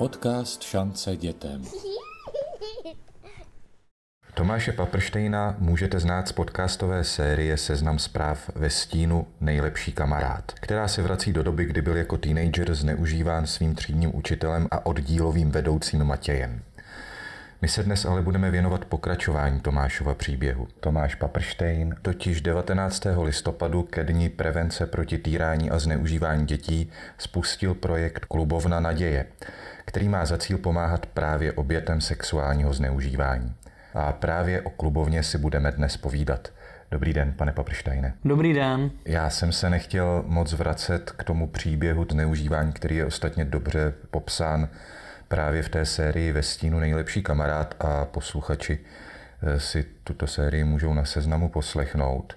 Podcast Šance dětem. Tomáše Paprštejna můžete znát z podcastové série Seznam zpráv ve stínu Nejlepší kamarád, která se vrací do doby, kdy byl jako teenager zneužíván svým třídním učitelem a oddílovým vedoucím Matějem. My se dnes ale budeme věnovat pokračování Tomášova příběhu. Tomáš Paprštejn totiž 19. listopadu ke dní prevence proti týrání a zneužívání dětí spustil projekt Klubovna naděje, který má za cíl pomáhat právě obětem sexuálního zneužívání. A právě o klubovně si budeme dnes povídat. Dobrý den, pane Paprštajne. Dobrý den. Já jsem se nechtěl moc vracet k tomu příběhu zneužívání, který je ostatně dobře popsán právě v té sérii Ve stínu nejlepší kamarád a posluchači eh, si tuto sérii můžou na seznamu poslechnout.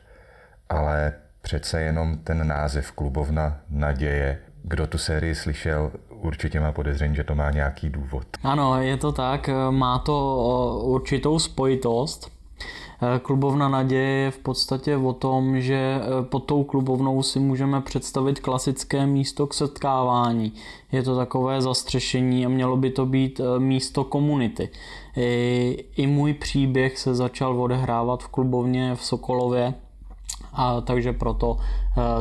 Ale přece jenom ten název Klubovna naděje, kdo tu sérii slyšel, určitě má podezření, že to má nějaký důvod. Ano, je to tak, má to určitou spojitost. Eh, klubovna naděje je v podstatě o tom, že eh, pod tou klubovnou si můžeme představit klasické místo k setkávání. Je to takové zastřešení a mělo by to být eh, místo komunity. I, i můj příběh se začal odehrávat v klubovně v Sokolově, a takže proto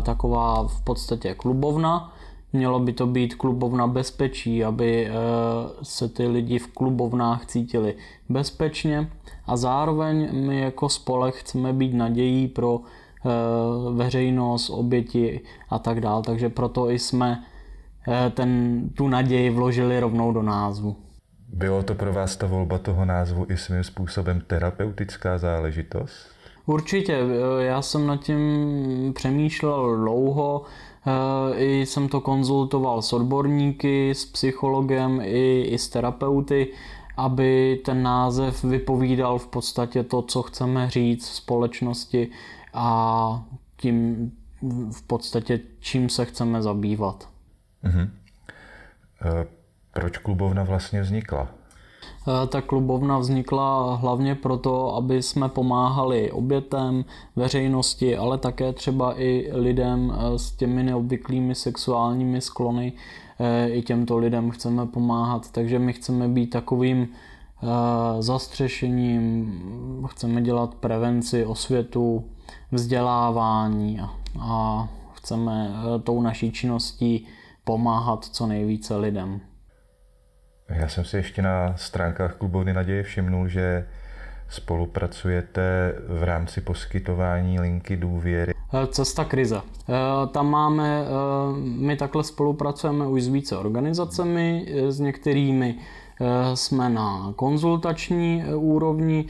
taková v podstatě klubovna. Mělo by to být klubovna bezpečí, aby se ty lidi v klubovnách cítili bezpečně a zároveň my jako spolek chceme být nadějí pro eh, veřejnost, oběti a tak dále. Takže proto i jsme eh, ten, tu naději vložili rovnou do názvu. Bylo to pro vás ta volba toho názvu i svým způsobem terapeutická záležitost? Určitě, eh, já jsem nad tím přemýšlel dlouho, i jsem to konzultoval s odborníky, s psychologem i, i s terapeuty aby ten název vypovídal v podstatě to, co chceme říct společnosti a tím v podstatě čím se chceme zabývat. Uh-huh. Proč klubovna vlastně vznikla? E, ta klubovna vznikla hlavně proto, aby jsme pomáhali obětem, veřejnosti, ale také třeba i lidem e, s těmi neobvyklými sexuálními sklony, i těmto lidem chceme pomáhat, takže my chceme být takovým eh, zastřešením, chceme dělat prevenci, osvětu, vzdělávání a chceme eh, tou naší činností pomáhat co nejvíce lidem. Já jsem si ještě na stránkách Klubovny naděje všimnul, že spolupracujete v rámci poskytování linky důvěry Eh, cesta krize. Eh, tam máme, eh, my takhle spolupracujeme už s více organizacemi, s některými jsme na konzultační úrovni,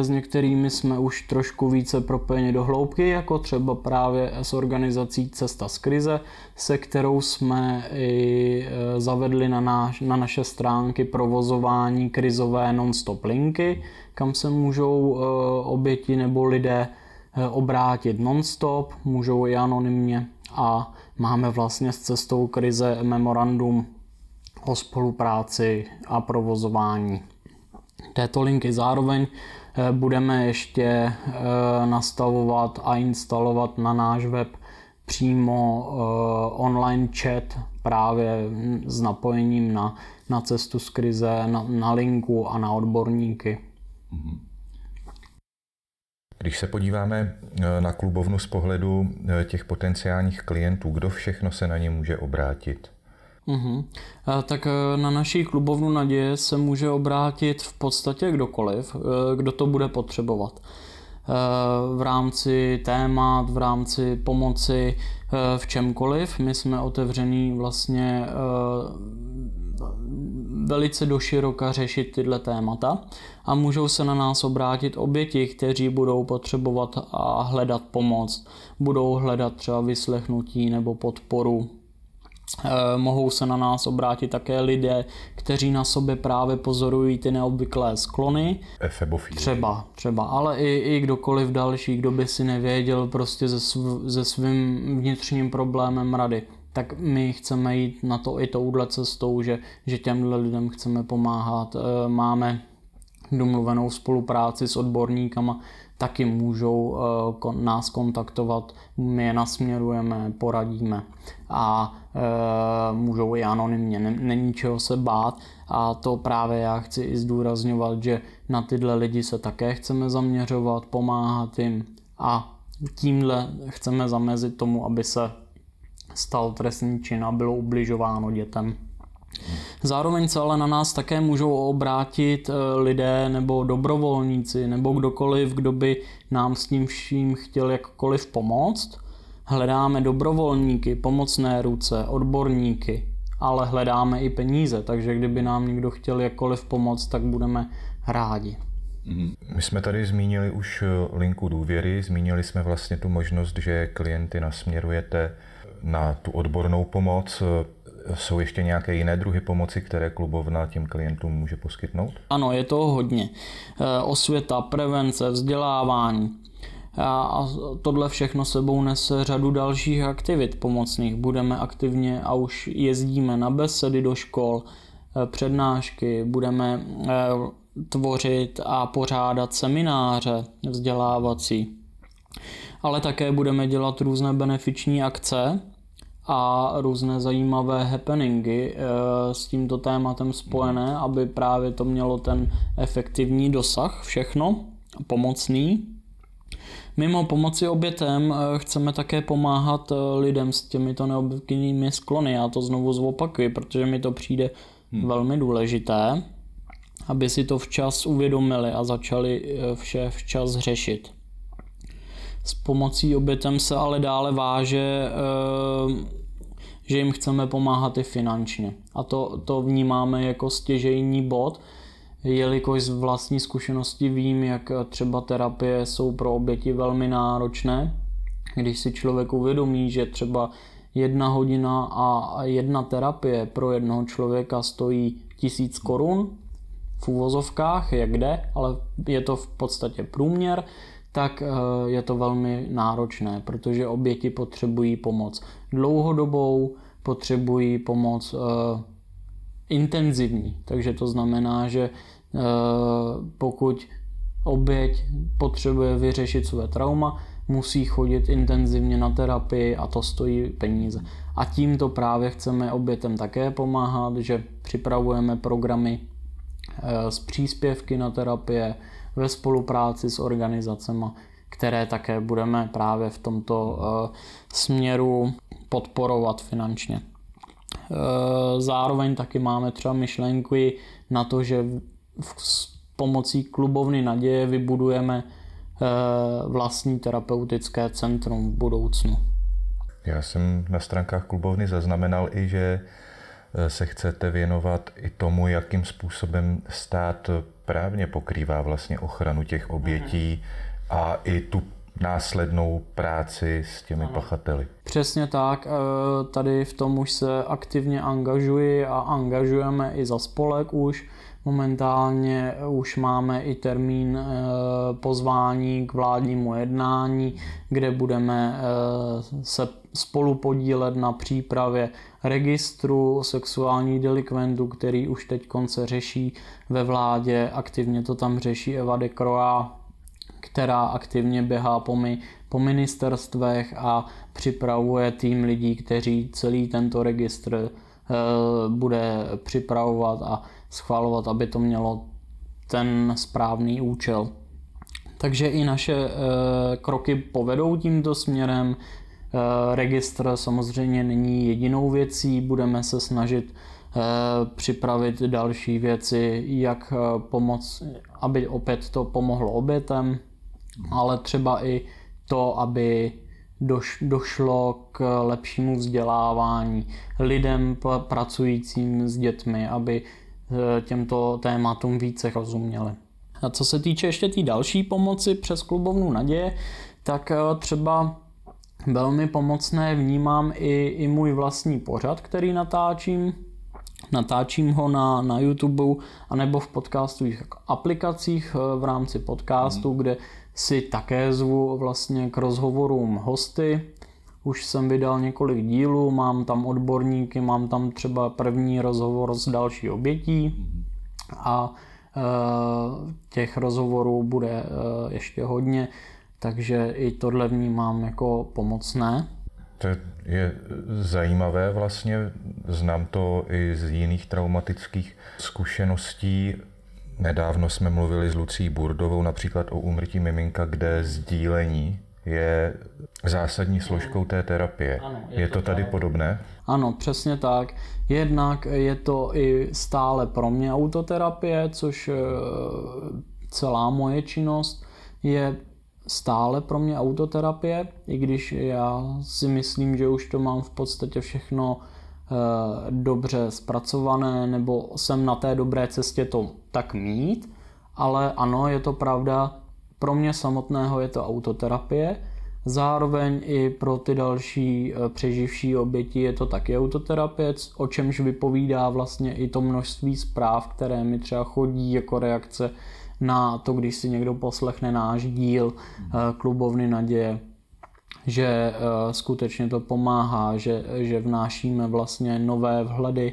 s některými jsme už trošku více propojeni do hloubky, jako třeba právě s organizací Cesta z krize, se kterou jsme i zavedli na, náš, na naše stránky provozování krizové non-stop linky, kam se můžou oběti nebo lidé Eh, obrátit non-stop, můžou i anonymně a máme vlastně s cestou krize memorandum o spolupráci a provozování této linky. Zároveň eh, budeme ještě eh, nastavovat a instalovat na náš web přímo online chat právě s napojením na, na cestu z krize, na, na linku a na odborníky. Mm-hmm. Když se podíváme eh, na klubovnu z pohledu eh, těch potenciálních klientů, kdo všechno se na ně může obrátit? Uhum. Tak eh, na naší klubovnu naděje se může obrátit v podstatě kdokoliv, kdo to bude potřebovat. V rámci témat, v rámci pomoci, v čemkoliv. My jsme otevření vlastně velice doširoka řešit tyhle témata a můžou se na nás obrátit oběti, kteří budou potřebovat a hledat pomoc, budou hledat třeba vyslechnutí nebo podporu. E, mohou se na nás obrátit také lidé, kteří na sobě právě pozorují ty neobvyklé sklony. Efebofíly. Třeba, třeba, ale i, i kdokoliv další, kdo by si nevěděl prostě se, sv, se svým vnitřním problémem rady tak my chceme jít na to i touhle cestou, že, že těmhle lidem chceme pomáhat. E, máme domluvenou spolupráci s odborníkama, taky můžou e, nás kontaktovat, my je nasměrujeme, poradíme a e, můžou i anonymně, není čeho se bát a to právě já chci i zdůrazňovat, že na tyhle lidi se také chceme zaměřovat, pomáhat jim a tímhle chceme zamezit tomu, aby se stal trestný čin a bylo ubližováno dětem. Zároveň se ale na nás také můžou obrátit eh, lidé nebo dobrovolníci nebo kdokoliv, kdo by nám s tím vším chtěl jakkoliv pomoct. Hledáme dobrovolníky, pomocné ruce, odborníky, ale hledáme i peníze, takže kdyby nám někdo chtěl jakkoliv pomoct, tak budeme rádi. Mhm. My jsme tady zmínili už eh, linku důvěry, zmínili jsme vlastně tu možnost, že klienty nasměrujete na tu odbornou pomoc. Jsou ještě nějaké jiné druhy pomoci, které klubovna těm klientům může poskytnout? Ano, je to hodně. Eh, osvěta, prevence, vzdělávání. A tohle všechno sebou nese řadu dalších aktivit pomocných. Budeme aktivně a už jezdíme na besedy do škol, eh, přednášky, budeme eh, tvořit a pořádat semináře vzdělávací. Ale také budeme dělat různé benefiční akce, a různé zajímavé happeningy eh, s tímto tématem spojené, aby právě to mělo ten efektivní dosah, všechno pomocný. Mimo pomoci obětem eh, chceme také pomáhat eh, lidem s těmito neobvyklými sklony. Já to znovu zopakuju, protože mi to přijde hmm. velmi důležité, aby si to včas uvědomili a začali vše včas řešit. S pomocí obětem se ale dále váže že jim chceme pomáhat i finančně. A to, to vnímáme jako stěžejní bod, jelikož z vlastní zkušenosti vím, jak třeba terapie jsou pro oběti velmi náročné. Když si člověk uvědomí, že třeba jedna hodina a jedna terapie pro jednoho člověka stojí tisíc korun v úvozovkách, jak jde, ale je to v podstatě průměr, tak eh, je to velmi náročné, protože oběti potřebují pomoc dlouhodobou, potřebují pomoc eh, intenzivní. Takže to znamená, že eh, pokud oběť potřebuje vyřešit své trauma, musí chodit intenzivně na terapii a to stojí peníze. A tímto právě chceme obětem také pomáhat, že připravujeme programy s příspěvky na terapie, ve spolupráci s organizacemi, které také budeme právě v tomto eh, směru podporovat finančně. Eh, zároveň taky máme třeba myšlenky na to, že s pomocí klubovny naděje vybudujeme eh, vlastní terapeutické centrum v budoucnu. Já jsem na stránkách klubovny zaznamenal i, že se chcete věnovat i tomu, jakým způsobem stát právně pokrývá vlastně ochranu těch obětí a i tu následnou práci s těmi ano. pachateli. Přesně tak, eh, tady v tom už se aktivně angažuji a angažujeme i za spolek už. Momentálně už máme i termín eh, pozvání k vládnímu jednání, kde budeme eh, se spolu podílet na přípravě registru sexuálních delikventů, který už teď konce řeší ve vládě. Aktivně to tam řeší Eva de Croa, která aktivně běhá po, mi, po ministerstvech a připravuje tým lidí, kteří celý tento registr e, bude připravovat a schvalovat, aby to mělo ten správný účel. Takže i naše e, kroky povedou tímto směrem. E, registr samozřejmě není jedinou věcí, budeme se snažit e, připravit další věci, jak pomoct, aby opět to pomohlo obětem, ale třeba i to, aby došlo k lepšímu vzdělávání lidem pracujícím s dětmi, aby Eh, těmto tématům více rozuměli. A co se týče ještě té tý další pomoci přes klubovnu naděje, tak eh, třeba velmi pomocné vnímám i, i můj vlastní pořad, který natáčím. Natáčím ho na, na YouTube anebo v podcastových aplikacích eh, v rámci podcastu, kde si také zvu vlastně k rozhovorům hosty, už jsem vydal několik dílů, mám tam odborníky, mám tam třeba první rozhovor s další obětí a e, těch rozhovorů bude e, ještě hodně, takže i tohle vnímám jako pomocné. To je zajímavé vlastně, znám to i z jiných traumatických zkušeností. Nedávno jsme mluvili s Lucí Burdovou například o úmrtí miminka, kde sdílení je zásadní složkou té terapie. Ano, je, je to, to tady tak. podobné? Ano, přesně tak. Jednak je to i stále pro mě autoterapie, což eh, celá moje činnost je stále pro mě autoterapie, i když já si myslím, že už to mám v podstatě všechno eh, dobře zpracované, nebo jsem na té dobré cestě to tak mít, ale ano, je to pravda, pro mě samotného je to autoterapie, zároveň i pro ty další eh, přeživší oběti je to taky autoterapie, o čemž vypovídá vlastně i to množství zpráv, které mi třeba chodí jako reakce na to, když si někdo poslechne náš díl eh, klubovny naděje, že eh, skutečně to pomáhá, že, že vnášíme vlastně nové vhledy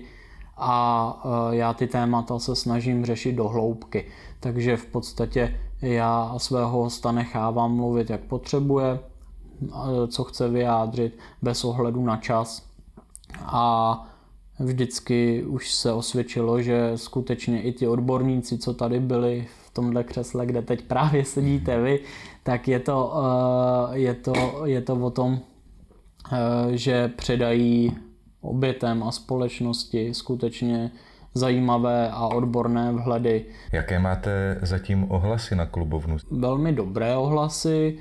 a eh, já ty témata se snažím řešit do hloubky. Takže v podstatě já svého hosta nechávám mluvit, jak potřebuje, co chce vyjádřit, bez ohledu na čas. A vždycky už se osvědčilo, že skutečně i ti odborníci, co tady byli tomhle křesle, kde teď právě sedíte vy, tak je to, eh, je to, je to o tom, eh, že předají obětem a společnosti skutečně zajímavé a odborné vhledy. Jaké máte zatím ohlasy na klubovnu? Velmi dobré ohlasy.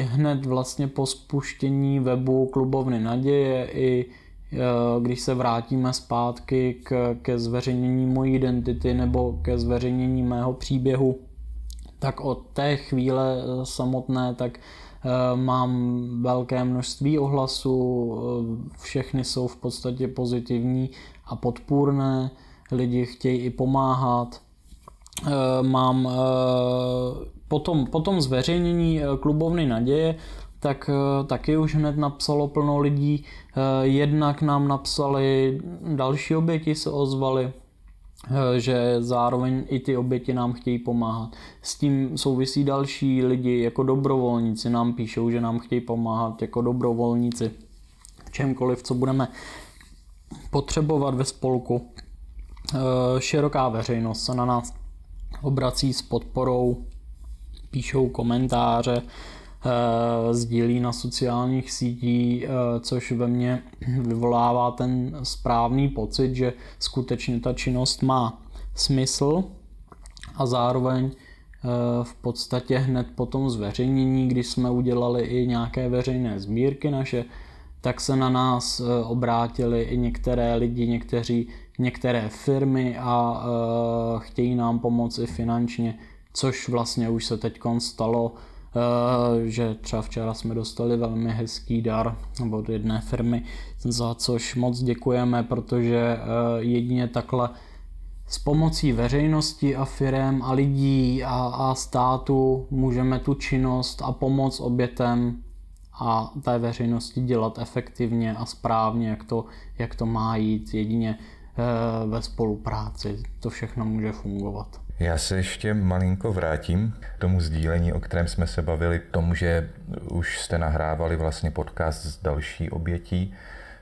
Hned vlastně po spuštění webu Klubovny naděje i Eh, když se vrátíme zpátky k, ke zveřejnění mojí identity nebo ke zveřejnění mého příběhu, tak od té chvíle eh, samotné tak eh, mám velké množství ohlasů, všechny jsou v podstatě pozitivní a podpůrné, lidi chtějí i pomáhat. Mám potom, potom zveřejnění klubovny naděje, tak eh, taky už hned napsalo plno lidí. Eh, jednak nám napsali, další oběti se ozvali, eh, že zároveň i ty oběti nám chtějí pomáhat. S tím souvisí další lidi jako dobrovolníci, nám píšou, že nám chtějí pomáhat jako dobrovolníci čemkoliv, co budeme potřebovat ve spolku. Široká veřejnost se na nás obrací s podporou, píšou komentáře, sdílí na sociálních sítí, eh, což ve mně vyvolává ten správný pocit, že skutečně ta činnost má smysl a zároveň eh, v podstatě hned po tom zveřejnění, když jsme udělali i nějaké veřejné sbírky naše, tak se na nás obrátili i některé lidi, někteří, některé firmy a chtějí nám pomoci finančně, což vlastně už se teď stalo Eh, že třeba včera jsme dostali velmi hezký dar od jedné firmy, za což moc děkujeme, protože eh, jedině takhle s pomocí veřejnosti a firem a lidí a, a státu můžeme tu činnost a pomoc obětem a té veřejnosti dělat efektivně a správně, jak to, jak to má jít jedině eh, ve spolupráci. To všechno může fungovat. Já se ještě malinko vrátím k tomu sdílení, o kterém jsme se bavili, k tomu, že už jste nahrávali vlastně podcast s další obětí,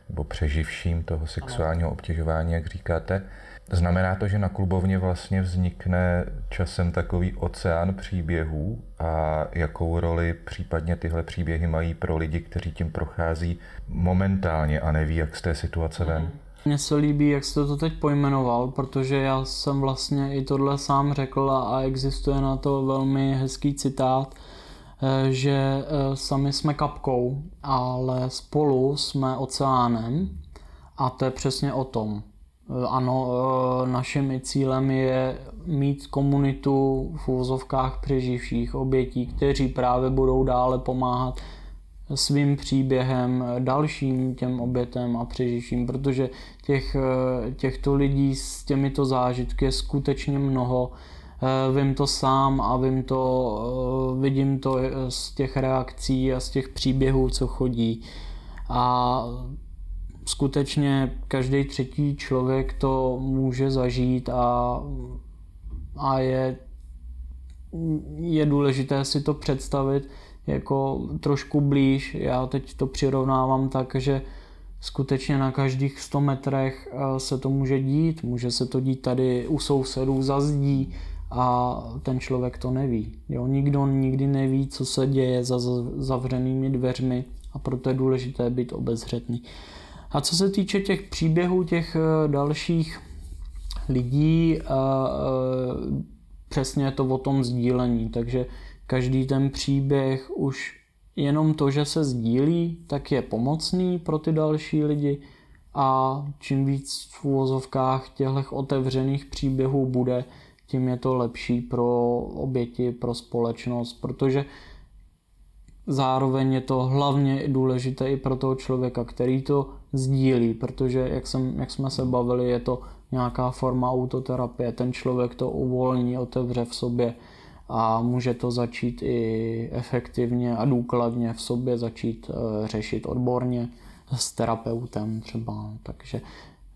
nebo přeživším toho sexuálního obtěžování, jak říkáte. Znamená to, že na klubovně vlastně vznikne časem takový oceán příběhů a jakou roli případně tyhle příběhy mají pro lidi, kteří tím prochází momentálně a neví, jak z té situace ven? Mm. Mně se líbí, jak jste to teď pojmenoval, protože já jsem vlastně i tohle sám řekl a existuje na to velmi hezký citát, eh, že eh, sami jsme kapkou, ale spolu jsme oceánem a to je přesně o tom. Eh, ano, naším cílem je mít komunitu v úvozovkách přeživších obětí, kteří právě budou dále pomáhat svým příběhem dalším těm obětem a přeživším, protože těch, eh, těchto lidí s těmito zážitky je skutečně mnoho. Eh, vím to sám a vím to, eh, vidím to z těch reakcí a z těch příběhů, co chodí. A skutečně každý třetí člověk to může zažít a, a je, je důležité si to představit, jako trošku blíž. Já teď to přirovnávám tak, že skutečně na každých 100 metrech eh, se to může dít. Může se to dít tady u sousedů za zdí a ten člověk to neví. Jo, nikdo nikdy neví, co se děje za zavřenými dveřmi a proto je důležité být obezřetný. A co se týče těch příběhů těch eh, dalších lidí, eh, přesně je to o tom sdílení, takže každý ten příběh už jenom to, že se sdílí, tak je pomocný pro ty další lidi a čím víc v úvozovkách těchto otevřených příběhů bude, tím je to lepší pro oběti, pro společnost, protože zároveň je to hlavně důležité i pro toho člověka, který to sdílí, protože jak, jsem, jak jsme se bavili, je to nějaká forma autoterapie, ten člověk to uvolní, otevře v sobě a může to začít i efektivně a důkladně v sobě začít eh, řešit odborně s terapeutem třeba. Takže,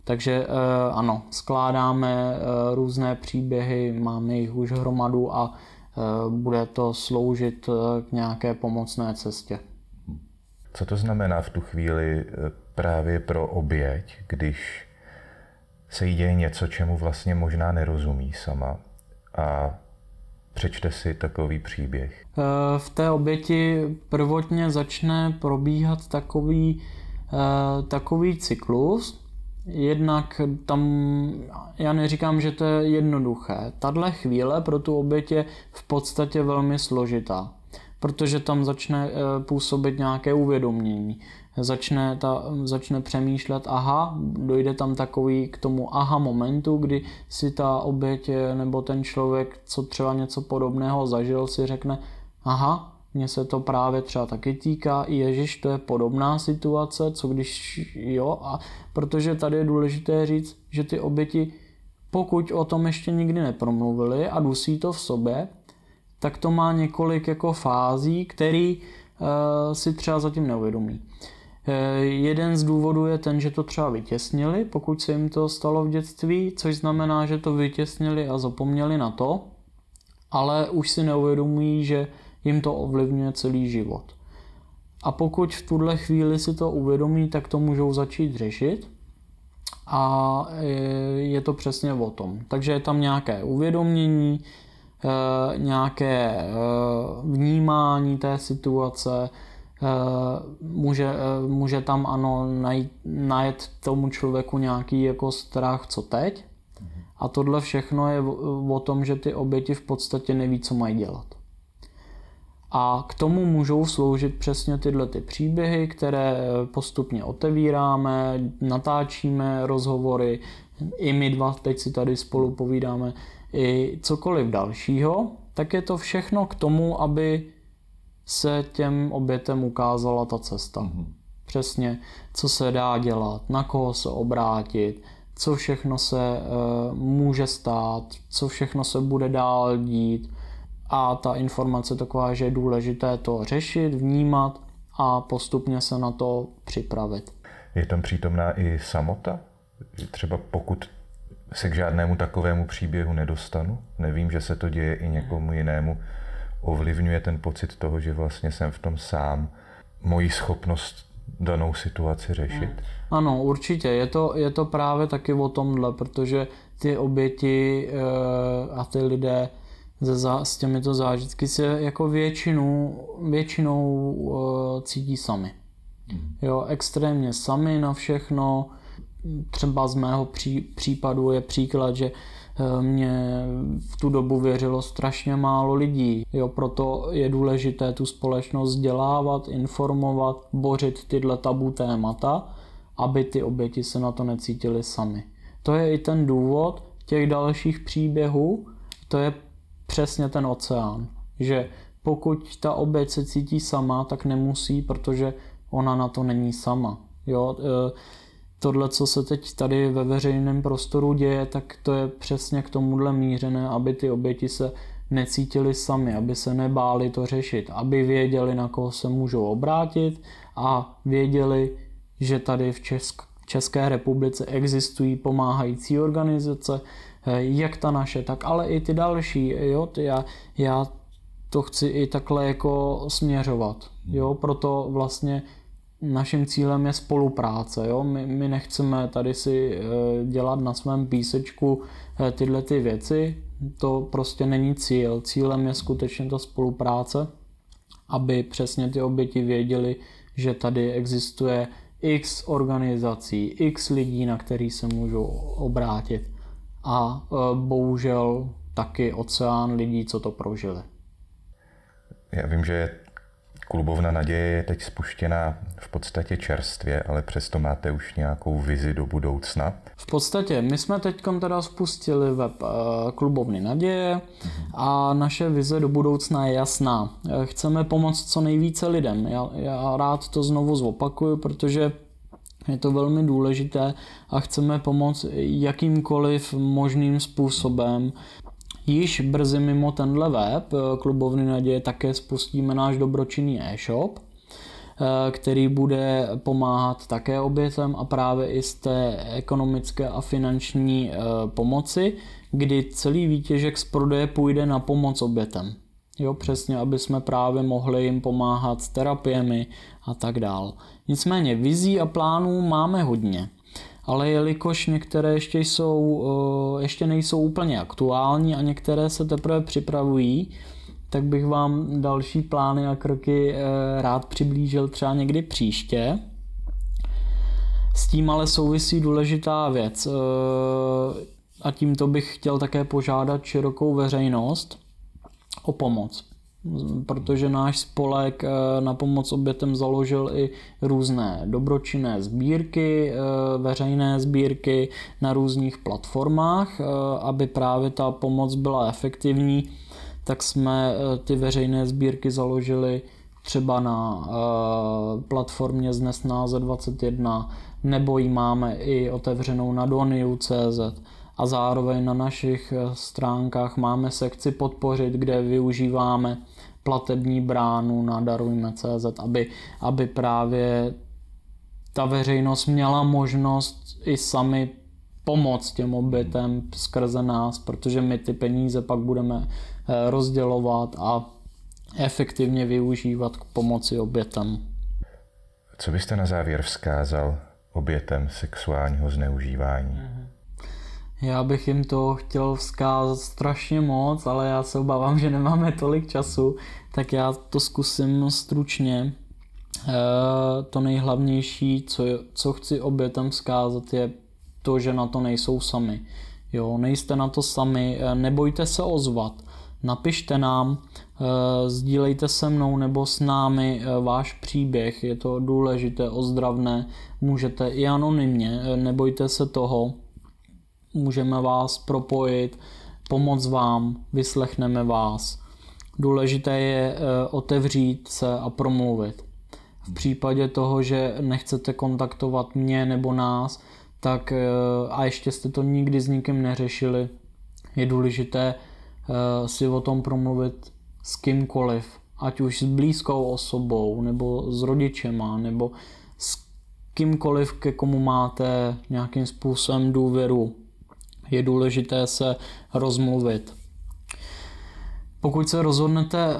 takže eh, ano, skládáme eh, různé příběhy, máme jich už hromadu a bude to sloužit k nějaké pomocné cestě. Co to znamená v tu chvíli právě pro oběť, když se jí děje něco, čemu vlastně možná nerozumí sama a Přečte si takový příběh. Eh, v té oběti prvotně začne probíhat takový, eh, takový cyklus. Jednak tam, já neříkám, že to je jednoduché. Tahle chvíle pro tu oběť je v podstatě velmi složitá, protože tam začne eh, působit nějaké uvědomění začne, ta, začne přemýšlet, aha, dojde tam takový k tomu aha momentu, kdy si ta oběť nebo ten člověk, co třeba něco podobného zažil, si řekne, aha, mně se to právě třeba taky týká, i Ježíš, to je podobná situace, co když jo, a protože tady je důležité říct, že ty oběti, pokud o tom ještě nikdy nepromluvili a dusí to v sobě, tak to má několik jako fází, který uh, si třeba zatím neuvědomí. Eh, jeden z důvodů je ten, že to třeba vytěsnili, pokud se jim to stalo v dětství, což znamená, že to vytěsnili a zapomněli na to, ale už si neuvědomují, že jim to ovlivňuje celý život. A pokud v tuhle chvíli si to uvědomí, tak to můžou začít řešit a eh, je to přesně o tom. Takže je tam nějaké uvědomění, eh, nějaké vnímání té situace, může, eh, může tam ano najít, najet tomu člověku nějaký jako strach, co teď. A tohle všechno je o tom, že ty oběti v podstatě neví, co mají dělat. A k tomu můžou sloužit přesně tyhle ty příběhy, které postupně otevíráme, natáčíme rozhovory, i my dva teď si tady spolu povídáme, i cokoliv dalšího, tak je to všechno k tomu, aby se těm obětem ukázala ta cesta. Mm-hmm. Přesně, co se dá dělat, na koho se obrátit, co všechno se uh, může stát, co všechno se bude dál dít. A ta informace taková, že je důležité to řešit, vnímat a postupně se na to připravit. Je tam přítomná i samota? Třeba pokud se k žádnému takovému příběhu nedostanu, nevím, že se to děje i někomu jinému, ovlivňuje ten pocit toho, že vlastně jsem v tom sám, moji schopnost danou situaci řešit? Ano, určitě. Je to, je to právě taky o tomhle, protože ty oběti e, a ty lidé se za, s těmito zážitky se jako většinu, většinou e, cítí sami. Hmm. Jo, extrémně sami na všechno. Třeba z mého pří, případu je příklad, že Eh, mě v tu dobu věřilo strašně málo lidí. Jo, proto je důležité tu společnost vzdělávat, informovat, bořit tyhle tabu témata, aby ty oběti se na to necítili sami. To je i ten důvod těch dalších příběhů, to je přesně ten oceán, že pokud ta oběť se cítí sama, tak nemusí, protože ona na to není sama. Jo, e, tohle, co se teď tady ve veřejném prostoru děje, tak to je přesně k tomuhle mířené, aby ty oběti se necítili sami, aby se nebáli to řešit, aby věděli, na koho se můžou obrátit a věděli, že tady v Česk- České republice existují pomáhající organizace, eh, jak ta naše, tak ale i ty další. Jo? Já, já to chci i takhle jako směřovat. Jo, proto vlastně naším cílem je spolupráce. Jo? My, my nechceme tady si eh, dělat na svém písečku eh, tyhle ty věci, to prostě není cíl. Cílem je skutečně ta spolupráce, aby přesně ty oběti věděli, že tady existuje x organizací, x lidí, na který se můžou obrátit. A eh, bohužel taky oceán lidí, co to prožili. Já vím, že klubovna naděje je teď spuštěna v podstatě čerstvě, ale přesto máte už nějakou vizi do budoucna. V podstatě, my jsme teď teda spustili web eh, klubovny naděje a naše vize do budoucna je jasná. Eh, chceme pomoct co nejvíce lidem. Já, já rád to znovu zopakuju, protože je to velmi důležité a chceme pomoct jakýmkoliv možným způsobem. Již brzy mimo tenhle web eh, klubovny naděje také spustíme náš dobročinný e-shop, eh, který bude pomáhat také obětem a právě i z té ekonomické a finanční eh, pomoci, kdy celý výtěžek z prodeje půjde na pomoc obětem. Jo, přesně, aby jsme právě mohli jim pomáhat s terapiemi a tak dál. Nicméně vizí a plánů máme hodně ale jelikož některé ještě, jsou, eh, ještě nejsou úplně aktuální a některé se teprve připravují, tak bych vám další plány a kroky eh, rád přiblížil třeba někdy příště. S tím ale souvisí důležitá věc eh, a tímto bych chtěl také požádat širokou veřejnost o pomoc protože náš spolek eh, na pomoc obětem založil i různé dobročinné sbírky, eh, veřejné sbírky na různých platformách, eh, aby právě ta pomoc byla efektivní, tak jsme ty veřejné sbírky založili třeba na platformě Znesnáze 21, nebo ji máme i otevřenou na doniu.cz a zároveň na našich stránkách máme sekci podpořit, kde využíváme platební bránu na darujme.cz, aby, aby právě ta veřejnost měla možnost i sami pomoct těm obětem skrze nás, protože my ty peníze pak budeme eh, rozdělovat a efektivně využívat k pomoci obětem. Co byste na závěr vzkázal obětem sexuálního zneužívání? Mm-hmm. Já bych jim to chtěl vzkázat strašně moc, ale já se obávám, že nemáme tolik času, tak já to zkusím stručně. E, to nejhlavnější, co, co chci obětem vzkázat, je to, že na to nejsou sami. Jo, nejste na to sami, eh, nebojte se ozvat. Napište nám, e, sdílejte se mnou nebo s námi váš příběh, je to důležité, ozdravné, můžete i anonymně, nebojte se toho můžeme vás propojit, pomoct vám, vyslechneme vás. Důležité je eh, otevřít se a promluvit. V případě toho, že nechcete kontaktovat mě nebo nás, tak eh, a ještě jste to nikdy s nikým neřešili, je důležité eh, si o tom promluvit s kýmkoliv, ať už s blízkou osobou, nebo s rodičema, nebo s kýmkoliv, ke komu máte nějakým způsobem důvěru je důležité se rozmluvit. Pokud se rozhodnete eh,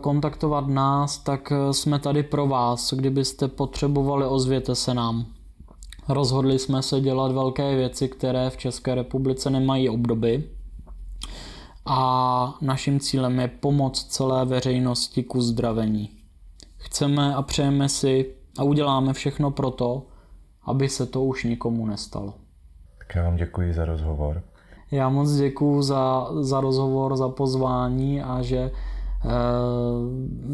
kontaktovat nás, tak eh, jsme tady pro vás. Kdybyste potřebovali, ozvěte se nám. Rozhodli jsme se dělat velké věci, které v České republice nemají obdoby. A naším cílem je pomoct celé veřejnosti ku zdravení. Chceme a přejeme si a uděláme všechno pro to, aby se to už nikomu nestalo. Já vám děkuji za rozhovor. Já moc děkuji za, za rozhovor, za pozvání a že e,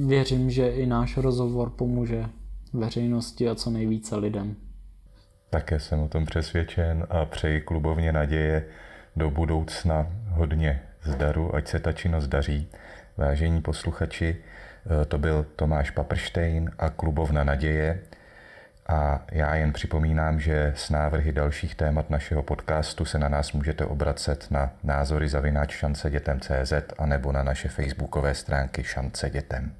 věřím, že i náš rozhovor pomůže veřejnosti a co nejvíce lidem. Také jsem o tom přesvědčen a přeji klubovně naděje do budoucna hodně zdaru, ať se ta činnost daří. Vážení posluchači, eh, to byl Tomáš Paprštejn a klubovna naděje. A já jen připomínám, že s návrhy dalších témat našeho podcastu se na nás můžete obracet na názory zavináč šance dětem CZ a nebo na naše facebookové stránky Šance dětem.